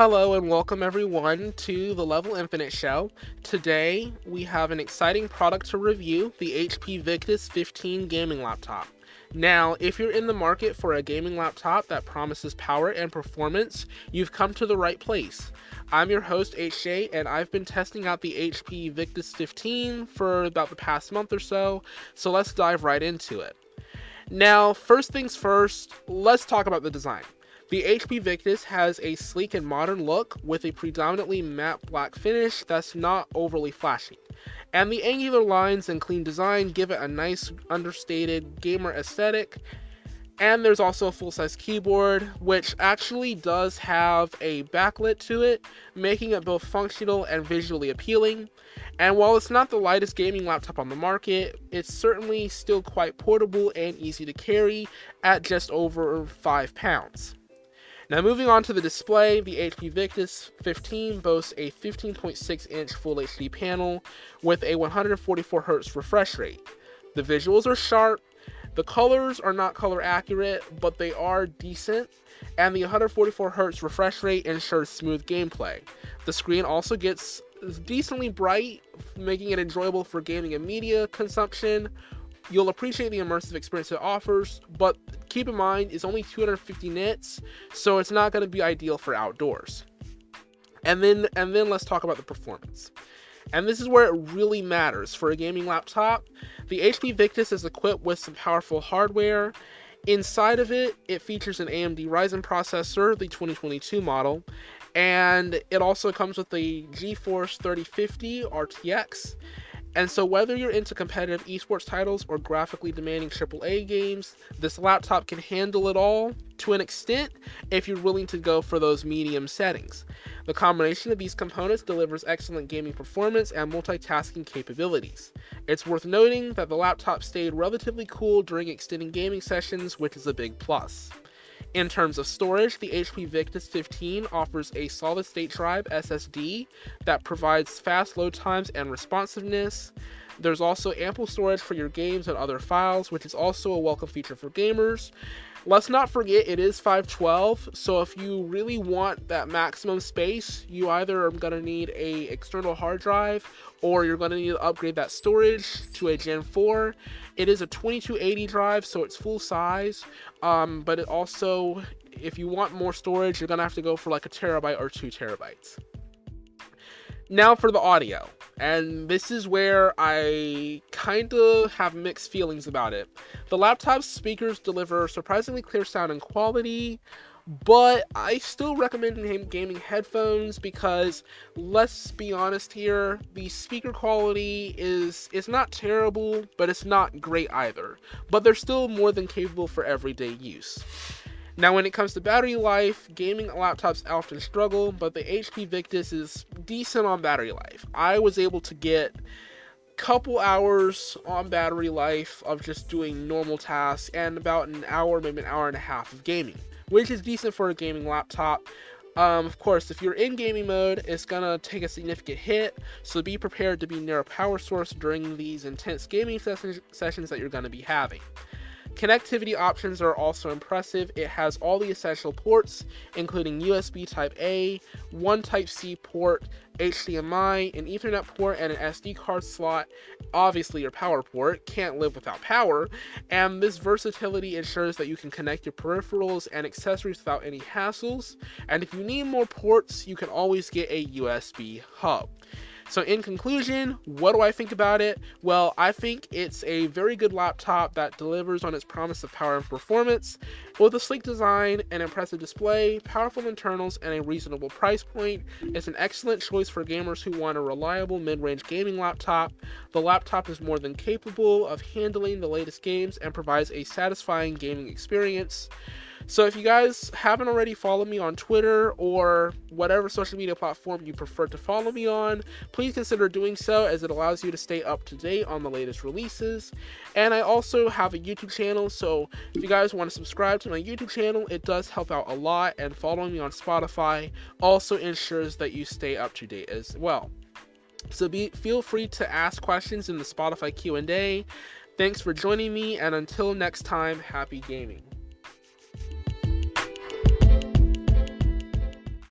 Hello and welcome everyone to the Level Infinite Show. Today we have an exciting product to review the HP Victus 15 gaming laptop. Now, if you're in the market for a gaming laptop that promises power and performance, you've come to the right place. I'm your host, HJ, and I've been testing out the HP Victus 15 for about the past month or so, so let's dive right into it. Now, first things first, let's talk about the design. The HP Victus has a sleek and modern look with a predominantly matte black finish that's not overly flashy and the angular lines and clean design give it a nice understated gamer aesthetic. And there's also a full-size keyboard, which actually does have a backlit to it, making it both functional and visually appealing. And while it's not the lightest gaming laptop on the market, it's certainly still quite portable and easy to carry at just over 5 pounds. Now moving on to the display, the HP Victus 15 boasts a 15.6 inch Full HD panel with a 144Hz refresh rate. The visuals are sharp, the colors are not color accurate, but they are decent, and the 144Hz refresh rate ensures smooth gameplay. The screen also gets decently bright, making it enjoyable for gaming and media consumption, You'll appreciate the immersive experience it offers, but keep in mind it's only 250 nits, so it's not going to be ideal for outdoors. And then and then let's talk about the performance. And this is where it really matters for a gaming laptop. The HP Victus is equipped with some powerful hardware. Inside of it, it features an AMD Ryzen processor, the 2022 model, and it also comes with the GeForce 3050 RTX and so, whether you're into competitive esports titles or graphically demanding AAA games, this laptop can handle it all to an extent if you're willing to go for those medium settings. The combination of these components delivers excellent gaming performance and multitasking capabilities. It's worth noting that the laptop stayed relatively cool during extended gaming sessions, which is a big plus. In terms of storage, the HP Victus 15 offers a solid state drive SSD that provides fast load times and responsiveness. There's also ample storage for your games and other files, which is also a welcome feature for gamers. Let's not forget it is 512, so if you really want that maximum space, you either are going to need a external hard drive or you're going to need to upgrade that storage to a Gen 4. It is a 2280 drive, so it's full size, um, but it also, if you want more storage, you're going to have to go for like a terabyte or two terabytes. Now for the audio. And this is where I kind of have mixed feelings about it. The laptop's speakers deliver surprisingly clear sound and quality, but I still recommend gaming headphones because let's be honest here, the speaker quality is is not terrible, but it's not great either. But they're still more than capable for everyday use. Now, when it comes to battery life, gaming laptops often struggle, but the HP Victus is decent on battery life. I was able to get a couple hours on battery life of just doing normal tasks and about an hour, maybe an hour and a half of gaming, which is decent for a gaming laptop. Um, of course, if you're in gaming mode, it's gonna take a significant hit, so be prepared to be near a power source during these intense gaming sessions, sessions that you're gonna be having. Connectivity options are also impressive. It has all the essential ports, including USB Type A, one Type C port, HDMI, an Ethernet port, and an SD card slot. Obviously, your power port can't live without power, and this versatility ensures that you can connect your peripherals and accessories without any hassles. And if you need more ports, you can always get a USB hub. So, in conclusion, what do I think about it? Well, I think it's a very good laptop that delivers on its promise of power and performance. With a sleek design, an impressive display, powerful internals, and a reasonable price point, it's an excellent choice for gamers who want a reliable mid range gaming laptop. The laptop is more than capable of handling the latest games and provides a satisfying gaming experience. So if you guys haven't already followed me on Twitter or whatever social media platform you prefer to follow me on, please consider doing so as it allows you to stay up to date on the latest releases. And I also have a YouTube channel, so if you guys want to subscribe to my YouTube channel, it does help out a lot. And following me on Spotify also ensures that you stay up to date as well. So be feel free to ask questions in the Spotify Q&A. Thanks for joining me and until next time, happy gaming.